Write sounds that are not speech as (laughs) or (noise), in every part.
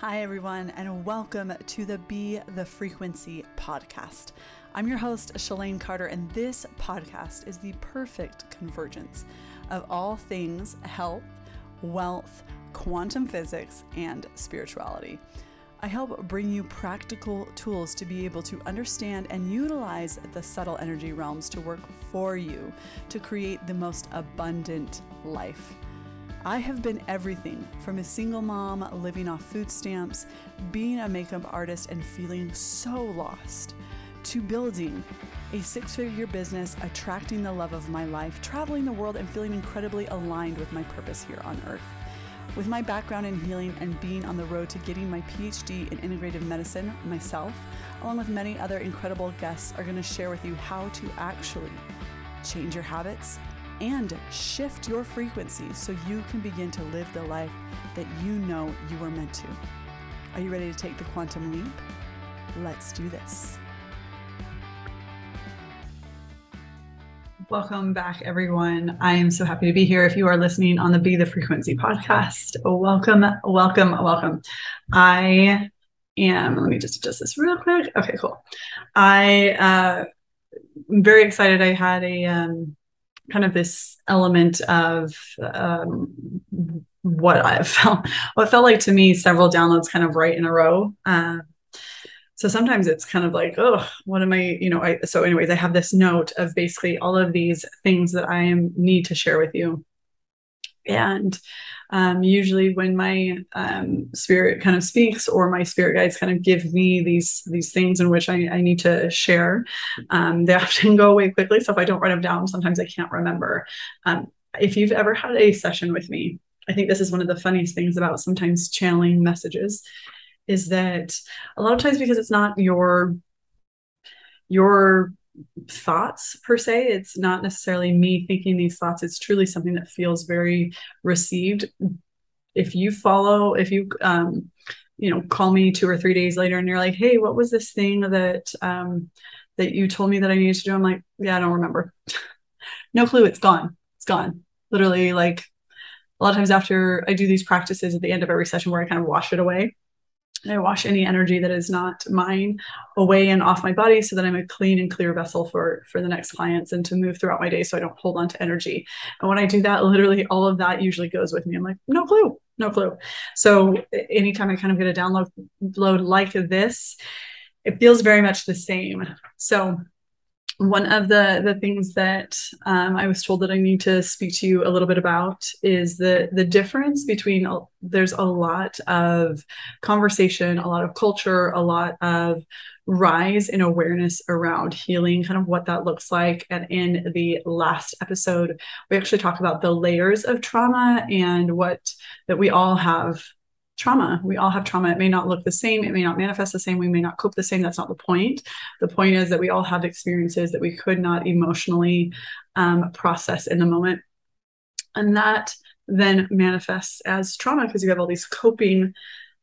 Hi, everyone, and welcome to the Be the Frequency podcast. I'm your host, Shalane Carter, and this podcast is the perfect convergence of all things health, wealth, quantum physics, and spirituality. I help bring you practical tools to be able to understand and utilize the subtle energy realms to work for you to create the most abundant life. I have been everything from a single mom living off food stamps, being a makeup artist and feeling so lost, to building a six figure business, attracting the love of my life, traveling the world, and feeling incredibly aligned with my purpose here on earth. With my background in healing and being on the road to getting my PhD in integrative medicine myself, along with many other incredible guests, are going to share with you how to actually change your habits and shift your frequency so you can begin to live the life that you know you were meant to. Are you ready to take the quantum leap? Let's do this. Welcome back, everyone. I am so happy to be here. If you are listening on the Be the Frequency podcast, welcome, welcome, welcome. I am, let me just adjust this real quick. Okay, cool. I, uh, I'm very excited. I had a, um, kind of this element of um, what I felt what felt like to me several downloads kind of right in a row. Uh, so sometimes it's kind of like, oh, what am I, you know? I, so, anyways, I have this note of basically all of these things that I am need to share with you, and um, usually when my um, spirit kind of speaks or my spirit guides kind of give me these these things in which I, I need to share, um, they (laughs) often go away quickly. So if I don't write them down, sometimes I can't remember. Um, if you've ever had a session with me, I think this is one of the funniest things about sometimes channeling messages is that a lot of times because it's not your your thoughts per se. It's not necessarily me thinking these thoughts. It's truly something that feels very received. If you follow, if you, um, you know, call me two or three days later and you're like, hey, what was this thing that, um, that you told me that I needed to do? I'm like, yeah, I don't remember. (laughs) no clue. It's gone. It's gone. Literally, like a lot of times after I do these practices at the end of every session where I kind of wash it away I wash any energy that is not mine away and off my body so that I'm a clean and clear vessel for for the next clients and to move throughout my day so I don't hold on to energy. And when I do that, literally all of that usually goes with me. I'm like, no clue, no clue. So anytime I kind of get a download load like this, it feels very much the same. So one of the the things that um, I was told that I need to speak to you a little bit about is the the difference between there's a lot of conversation, a lot of culture, a lot of rise in awareness around healing, kind of what that looks like. And in the last episode, we actually talked about the layers of trauma and what that we all have trauma. We all have trauma. It may not look the same. It may not manifest the same. We may not cope the same. That's not the point. The point is that we all have experiences that we could not emotionally um, process in the moment. And that then manifests as trauma because you have all these coping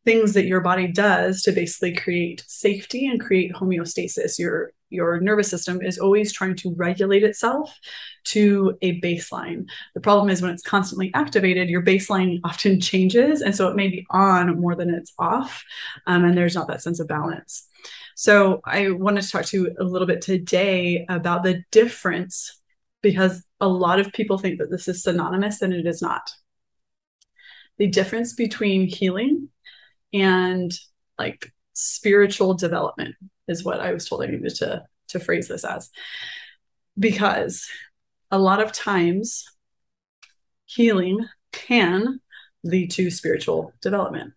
things that your body does to basically create safety and create homeostasis. Your your nervous system is always trying to regulate itself to a baseline. The problem is when it's constantly activated, your baseline often (laughs) changes. And so it may be on more than it's off. Um, and there's not that sense of balance. So I wanted to talk to you a little bit today about the difference because a lot of people think that this is synonymous and it is not. The difference between healing and like spiritual development is what I was told I needed to to phrase this as. Because a lot of times healing can lead to spiritual development.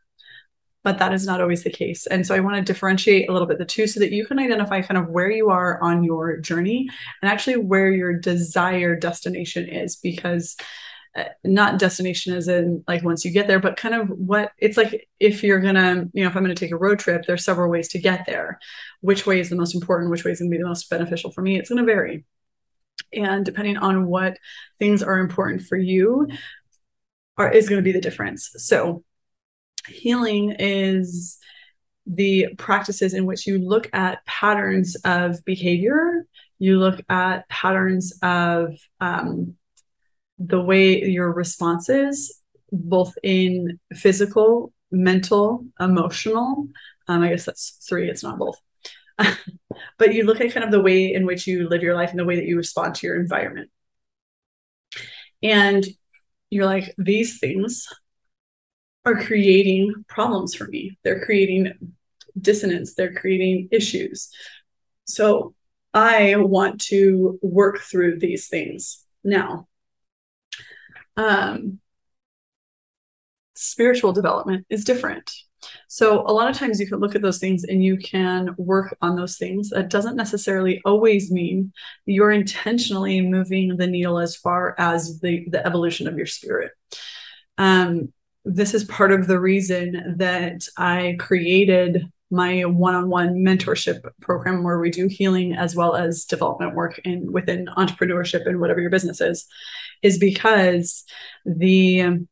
But that is not always the case. And so I want to differentiate a little bit the two so that you can identify kind of where you are on your journey and actually where your desired destination is. Because not destination as in like once you get there, but kind of what it's like if you're gonna, you know, if I'm gonna take a road trip, there's several ways to get there. Which way is the most important? Which way is gonna be the most beneficial for me? It's gonna vary. And depending on what things are important for you, are is gonna be the difference. So healing is the practices in which you look at patterns of behavior, you look at patterns of um, the way your responses, both in physical mental, emotional. Um, I guess that's three, it's not both. (laughs) but you look at kind of the way in which you live your life and the way that you respond to your environment. And you're like, these things are creating problems for me. They're creating dissonance, they're creating issues. So I want to work through these things. Now, um, spiritual development is different. So, a lot of times you can look at those things and you can work on those things. That doesn't necessarily always mean you're intentionally moving the needle as far as the, the evolution of your spirit. Um, this is part of the reason that I created my one-on-one mentorship program where we do healing as well as development work in within entrepreneurship and whatever your business is is because the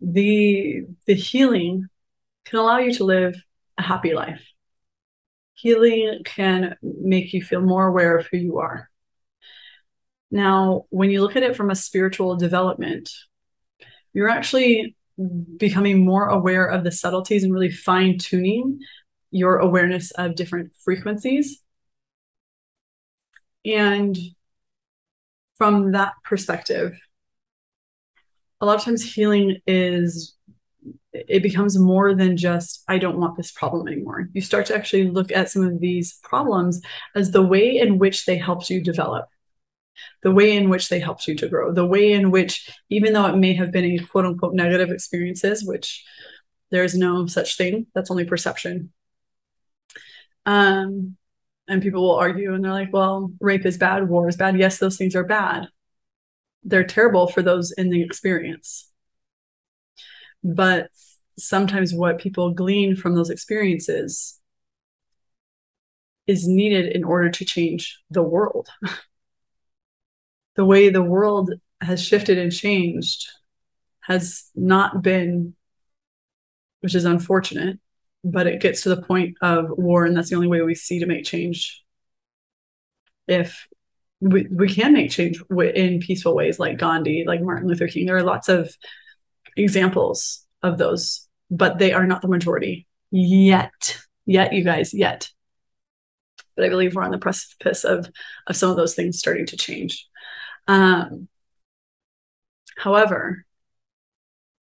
the the healing can allow you to live a happy life. Healing can make you feel more aware of who you are now when you look at it from a spiritual development you're actually becoming more aware of the subtleties and really fine tuning your awareness of different frequencies. And from that perspective a lot of times healing is it becomes more than just i don't want this problem anymore. You start to actually look at some of these problems as the way in which they helped you develop the way in which they helped you to grow the way in which even though it may have been a quote unquote negative experiences which there is no such thing that's only perception um and people will argue and they're like well rape is bad war is bad yes those things are bad they're terrible for those in the experience. But sometimes what people glean from those experiences is needed in order to change the world. (laughs) the way the world has shifted and changed has not been, which is unfortunate, but it gets to the point of war, and that's the only way we see to make change. If we, we can make change in peaceful ways like gandhi like martin luther king there are lots of examples of those but they are not the majority yet yet you guys yet but i believe we're on the precipice of of some of those things starting to change um however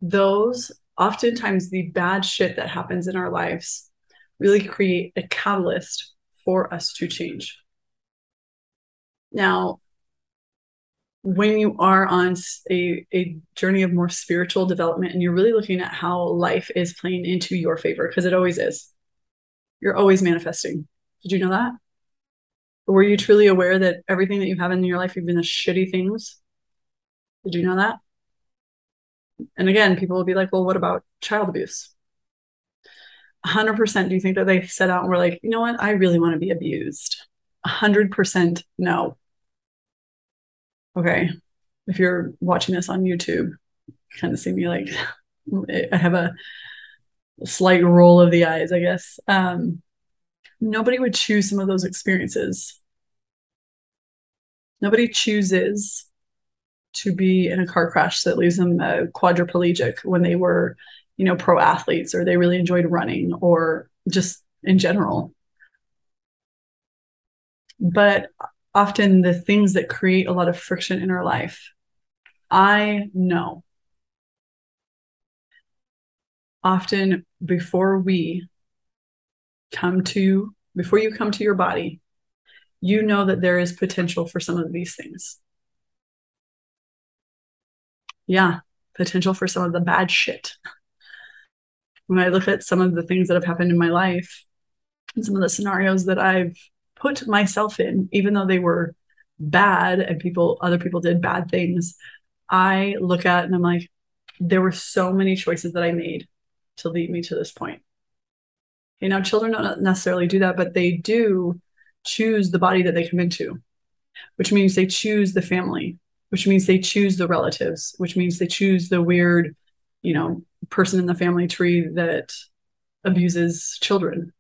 those oftentimes the bad shit that happens in our lives really create a catalyst for us to change now, when you are on a, a journey of more spiritual development and you're really looking at how life is playing into your favor, because it always is, you're always manifesting. Did you know that? Were you truly aware that everything that you have in your life, even the shitty things, did you know that? And again, people will be like, well, what about child abuse? 100% do you think that they set out and were like, you know what? I really want to be abused. 100% no okay, if you're watching this on YouTube, kind of see me like (laughs) I have a slight roll of the eyes, I guess. Um, nobody would choose some of those experiences. Nobody chooses to be in a car crash that leaves them quadriplegic when they were, you know, pro athletes or they really enjoyed running or just in general. But often the things that create a lot of friction in our life. I know. Often before we come to, before you come to your body, you know that there is potential for some of these things. Yeah, potential for some of the bad shit. When I look at some of the things that have happened in my life and some of the scenarios that I've put myself in, even though they were bad and people, other people did bad things, I look at and I'm like, there were so many choices that I made to lead me to this point. You know, children don't necessarily do that, but they do choose the body that they come into, which means they choose the family, which means they choose the relatives, which means they choose the weird, you know, person in the family tree that abuses children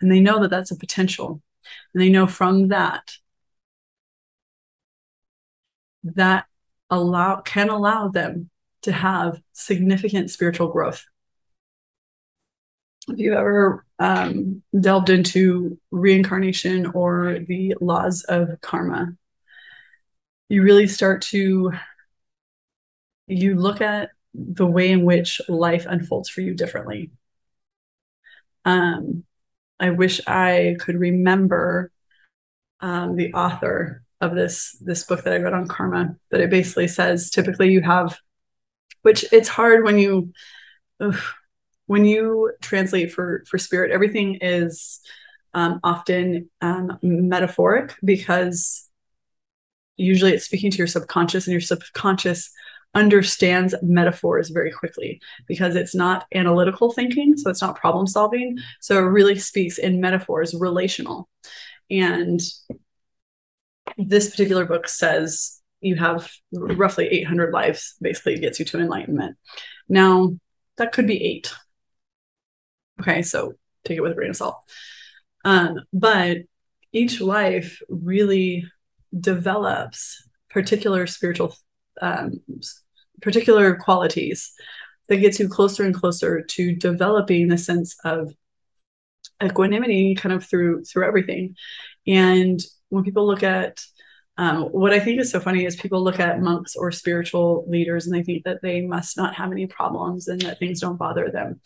and they know that that's a potential and they know from that that allow can allow them to have significant spiritual growth. If you've ever um, delved into reincarnation or the laws of karma, you really start to you look at the way in which life unfolds for you differently. Um, I wish I could remember um, the author of this this book that I read on karma, but it basically says typically you have, which it's hard when you ugh, when you translate for for spirit, everything is um, often um, metaphoric because usually it's speaking to your subconscious, and your subconscious understands metaphors very quickly because it's not analytical thinking, so it's not problem solving. So it really speaks in metaphors, relational. And this particular book says you have roughly 800 lives, basically gets you to enlightenment. Now, that could be eight. Okay, so take it with a grain of salt. Um, but each life really develops particular spiritual um, particular qualities that gets you closer and closer to developing a sense of equanimity kind of through through everything and when people look at um, what i think is so funny is people look at monks or spiritual leaders and they think that they must not have any problems and that things don't bother them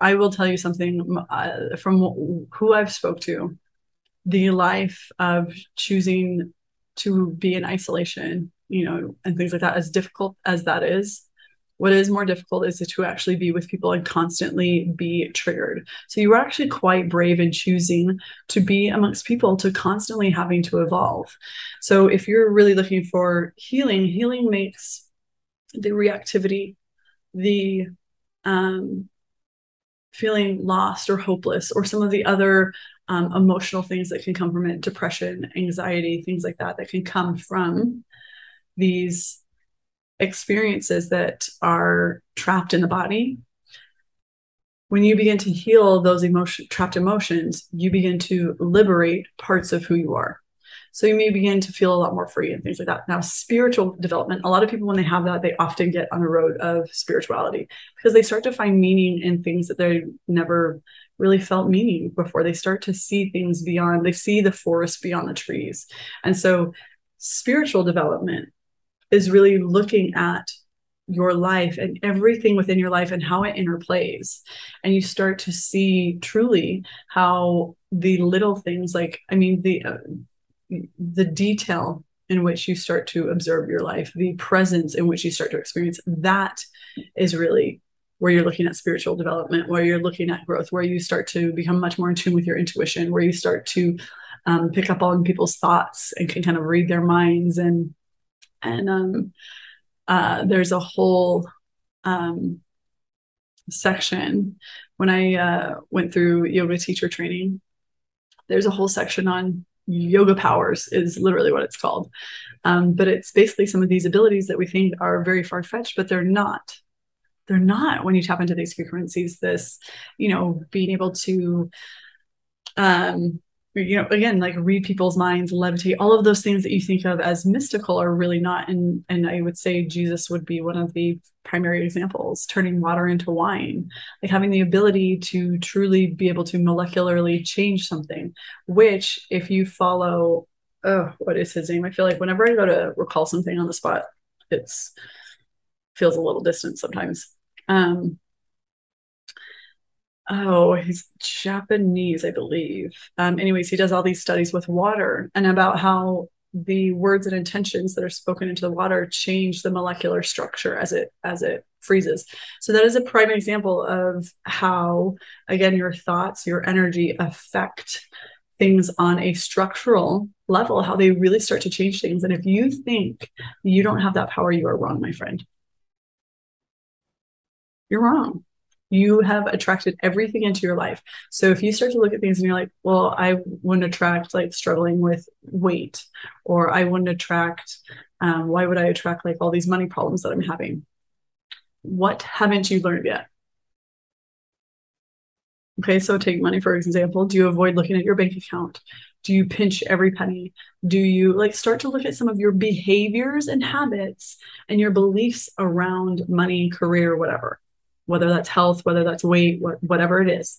i will tell you something uh, from who i've spoke to the life of choosing to be in isolation you know, and things like that, as difficult as that is, what is more difficult is to actually be with people and constantly be triggered. So you were actually quite brave in choosing to be amongst people to constantly having to evolve. So if you're really looking for healing, healing makes the reactivity, the um, feeling lost or hopeless, or some of the other um, emotional things that can come from it, depression, anxiety, things like that, that can come from these experiences that are trapped in the body. When you begin to heal those emotion trapped emotions you begin to liberate parts of who you are so you may begin to feel a lot more free and things like that. Now spiritual development a lot of people when they have that they often get on a road of spirituality because they start to find meaning in things that they never really felt meaning before. They start to see things beyond they see the forest beyond the trees. And so spiritual development is really looking at your life and everything within your life and how it interplays. And you start to see truly how the little things like i mean the uh, the detail in which you start to observe your life the presence in which you start to experience that is really where you're looking at spiritual development where you're looking at growth where you start to become much more in tune with your intuition where you start to um, pick up on people's thoughts and can kind of read their minds and and um, uh, there's a whole um, section when I uh, went through yoga teacher training. There's a whole section on yoga powers, is literally what it's called. Um, but it's basically some of these abilities that we think are very far fetched, but they're not. They're not when you tap into these frequencies. This, you know, being able to um, you know again like read people's minds levitate all of those things that you think of as mystical are really not and and i would say jesus would be one of the primary examples turning water into wine like having the ability to truly be able to molecularly change something which if you follow oh what is his name? I feel like whenever i go to recall something on the spot it's feels a little distant sometimes. Um oh, he's Japanese, I believe. Um, anyways, he does all these studies with water and about how the words and intentions that are spoken into the water change the molecular structure as it as it freezes. So that is a prime example of how, again, your thoughts, your energy affect things on a structural level, how they really start to change things. And if you think you don't have that power, you are wrong, my friend. You're wrong you have attracted everything into your life. So if you start to look at things and you're like, well, I wouldn't attract like struggling with weight, or I wouldn't attract, um, why would I attract like all these money problems that I'm having? What haven't you learned yet? Okay, so take money for example. Do you avoid looking at your bank account? Do you pinch every penny? Do you like start to look at some of your behaviors and habits and your beliefs around money, career, whatever, whether that's health, whether that's weight, what, whatever it is.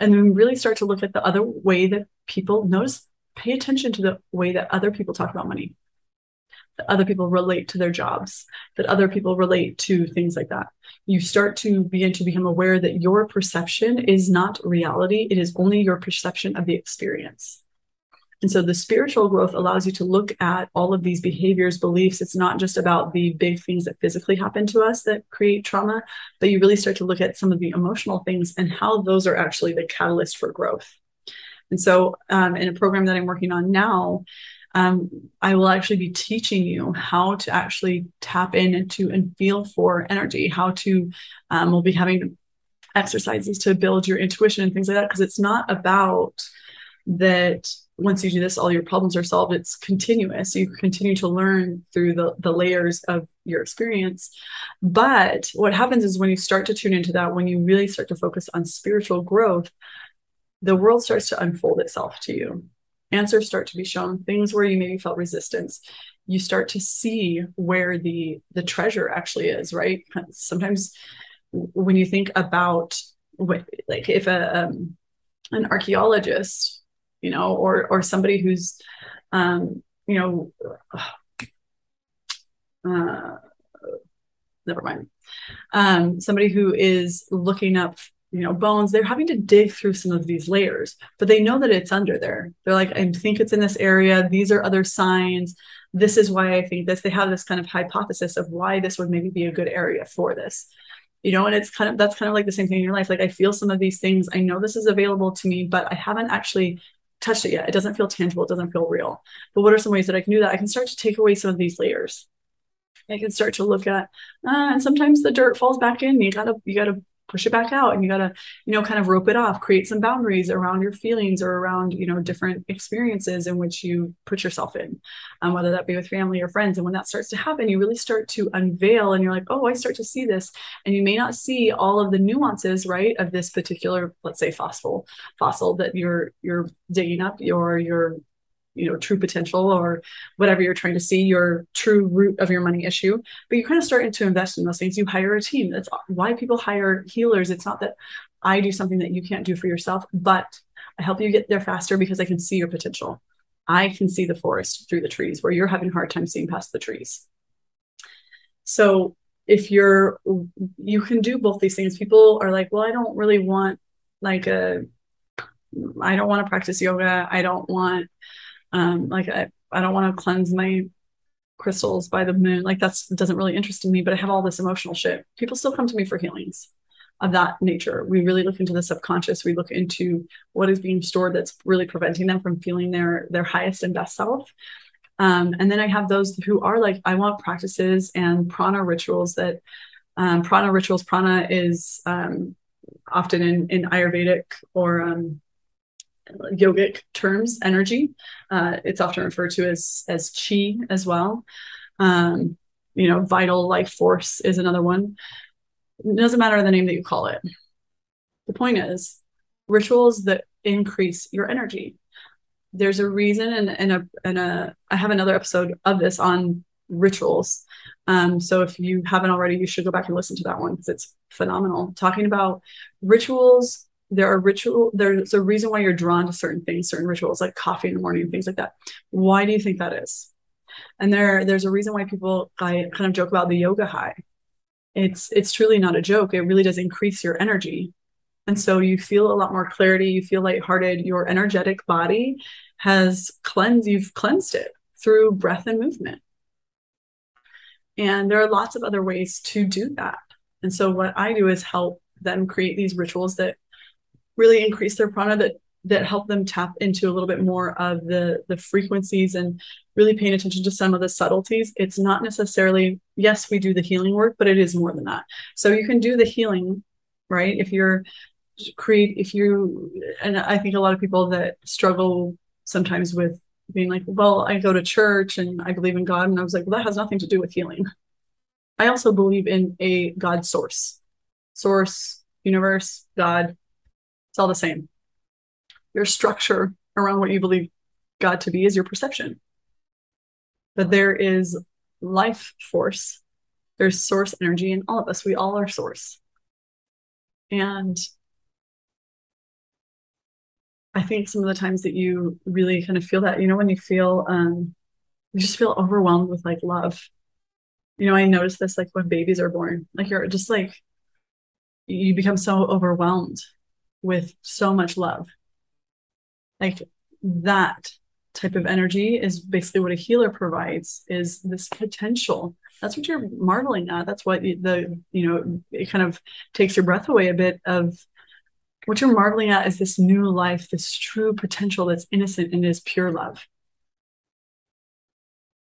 And then really start to look at the other way that people notice, pay attention to the way that other people talk about money, that other people relate to their jobs, that other people relate to things like that. You start to begin to become aware that your perception is not reality, it is only your perception of the experience. And so the spiritual growth allows you to look at all of these behaviors, beliefs. It's not just about the big things that physically happen to us that create trauma, but you really start to look at some of the emotional things and how those are actually the catalyst for growth. And so, um, in a program that I'm working on now, um, I will actually be teaching you how to actually tap in into and feel for energy, how to, um, we'll be having exercises to build your intuition and things like that, because it's not about that once you do this, all your problems are solved. It's continuous. You continue to learn through the, the layers of your experience. But what happens is when you start to tune into that, when you really start to focus on spiritual growth, the world starts to unfold itself to you. Answers start to be shown, things where you maybe felt resistance. You start to see where the the treasure actually is, right? Sometimes when you think about what, like if a um, an archaeologist you know, or or somebody who's, um, you know, uh, never mind, um, somebody who is looking up you know bones they're having to dig through some of these layers but they know that it's under there. They're like i think it's in this area. These are other signs. This is why i think this. They have this kind of hypothesis of why this would maybe be a good area for this. You know and it's kind of that's kind of like the same thing in your life. Like i feel some of these things. I know this is available to me but i haven't actually touched it yet. It doesn't feel tangible. It doesn't feel real. But what are some ways that I can do that? I can start to take away some of these layers. I can start to look at, uh, and sometimes the dirt falls back in. You gotta, you gotta push it back out and you got to you know kind of rope it off create some boundaries around your feelings or around you know different experiences in which you put yourself in um, whether that be with family or friends. And when that starts to happen you really start to unveil and you're like oh i start to see this. And you may not see all of the nuances right of this particular let's say fossil fossil that you're you're digging up or you're you know true potential or whatever you're trying to see your true root of your money issue. But you kind of starting to invest in those things. You hire a team. That's why people hire healers. It's not that i do something that you can't do for yourself but i help you get there faster because i can see your potential. I can see the forest through the trees where you're having a hard time seeing past the trees. So if you're you can do both these things. People are like well i don't really want like a i don't want to practice yoga. I don't want um, like I, I don't want to cleanse my crystals by the moon. Like that's doesn't really interest me, but I have all this emotional shit. People still come to me for healings of that nature. We really look into the subconscious. We look into what is being stored that's really preventing them from feeling their their highest and best self. Um, and then I have those who are like, I want practices and prana rituals that um, prana rituals. Prana is um, often in in Ayurvedic or um, yogic terms, energy. Uh, it's often referred to as as chi as well. Um, you know, vital life force is another one. It doesn't matter the name that you call it. The point is rituals that increase your energy. There's a reason, and, and a and a I have another episode of this on rituals. Um, so if you haven't already, you should go back and listen to that one because it's phenomenal. Talking about rituals there are ritual there's a reason why you're drawn to certain things certain rituals like coffee in the morning things like that. Why do you think that is? And there there's a reason why people i kind of joke about the yoga high. It's it's truly not a joke. It really does increase your energy. And so you feel a lot more clarity. You feel lighthearted. Your energetic body has cleansed you've cleansed it through breath and movement. And there are lots of other ways to do that. And so what i do is help them create these rituals that really increase their prana that that help them tap into a little bit more of the the frequencies and really paying attention to some of the subtleties. It's not necessarily yes we do the healing work but it is more than that. So you can do the healing right? If you're create if you and i think a lot of people that struggle sometimes with being like well i go to church and i believe in god. And i was like well that has nothing to do with healing. I also believe in a god source source universe god It's all the same. Your structure around what you believe God to be is your perception. But there is life force, there's source energy in all of us. We all are source. And I think some of the times that you really kind of feel that, you know, when you feel, um, you just feel overwhelmed with like love. You know, I notice this like when babies are born, like you're just like, you become so overwhelmed with so much love. Like that type of energy is basically what a healer provides is this potential. That's what you're marveling at. That's what the you know it kind of takes your breath away a bit of what you're marveling at is this new life this true potential that's innocent and is pure love.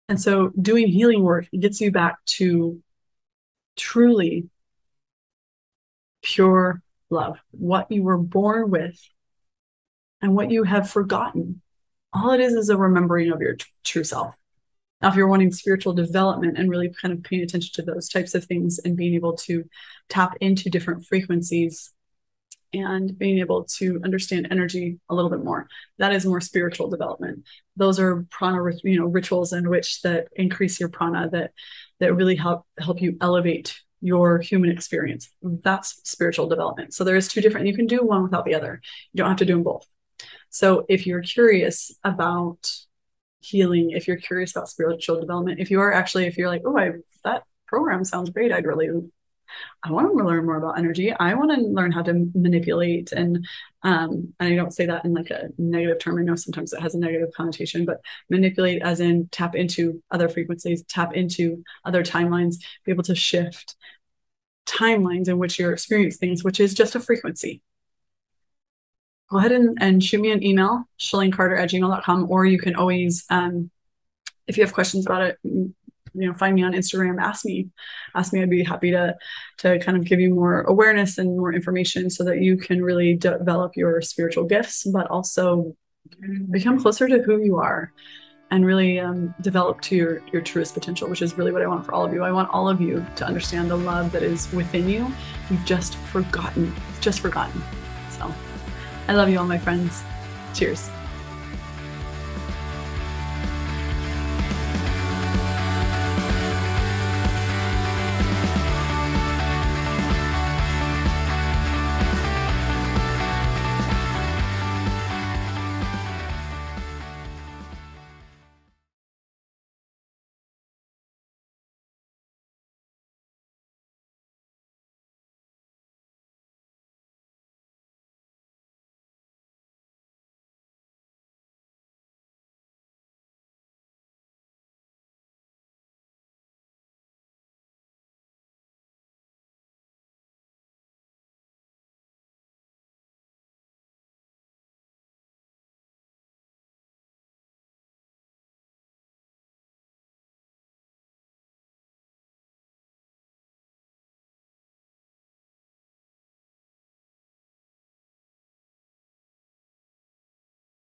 And so doing healing work gets you back to truly pure love what you were born with and what you have forgotten all it is is a remembering of your t- true self. Now, if you're wanting spiritual development and really kind of paying attention to those types of things and being able to tap into different frequencies and being able to understand energy a little bit more, that is more spiritual development. Those are prana, you know, rituals in which that increase your prana that that really help help you elevate your human experience. That's spiritual development. So there is two different. You can do one without the other. You don't have to do them both. So if you're curious about healing, if you're curious about spiritual development, if you are actually, if you're like, oh, I that program sounds great, I'd really I want to learn more about energy. I want to learn how to manipulate and um and I don't say that in like a negative term. I know sometimes it has a negative connotation, but manipulate as in tap into other frequencies, tap into other timelines, be able to shift timelines in which you're experiencing things, which is just a frequency go ahead and, and shoot me an email, shillingcarter at gmail.com, or you can always, um, if you have questions about it, you know, find me on Instagram, ask me, ask me. I'd be happy to, to kind of give you more awareness and more information so that you can really develop your spiritual gifts, but also become closer to who you are and really um, develop to your, your truest potential, which is really what I want for all of you. I want all of you to understand the love that is within you. You've just forgotten, just forgotten. So I love you all, my friends. Cheers.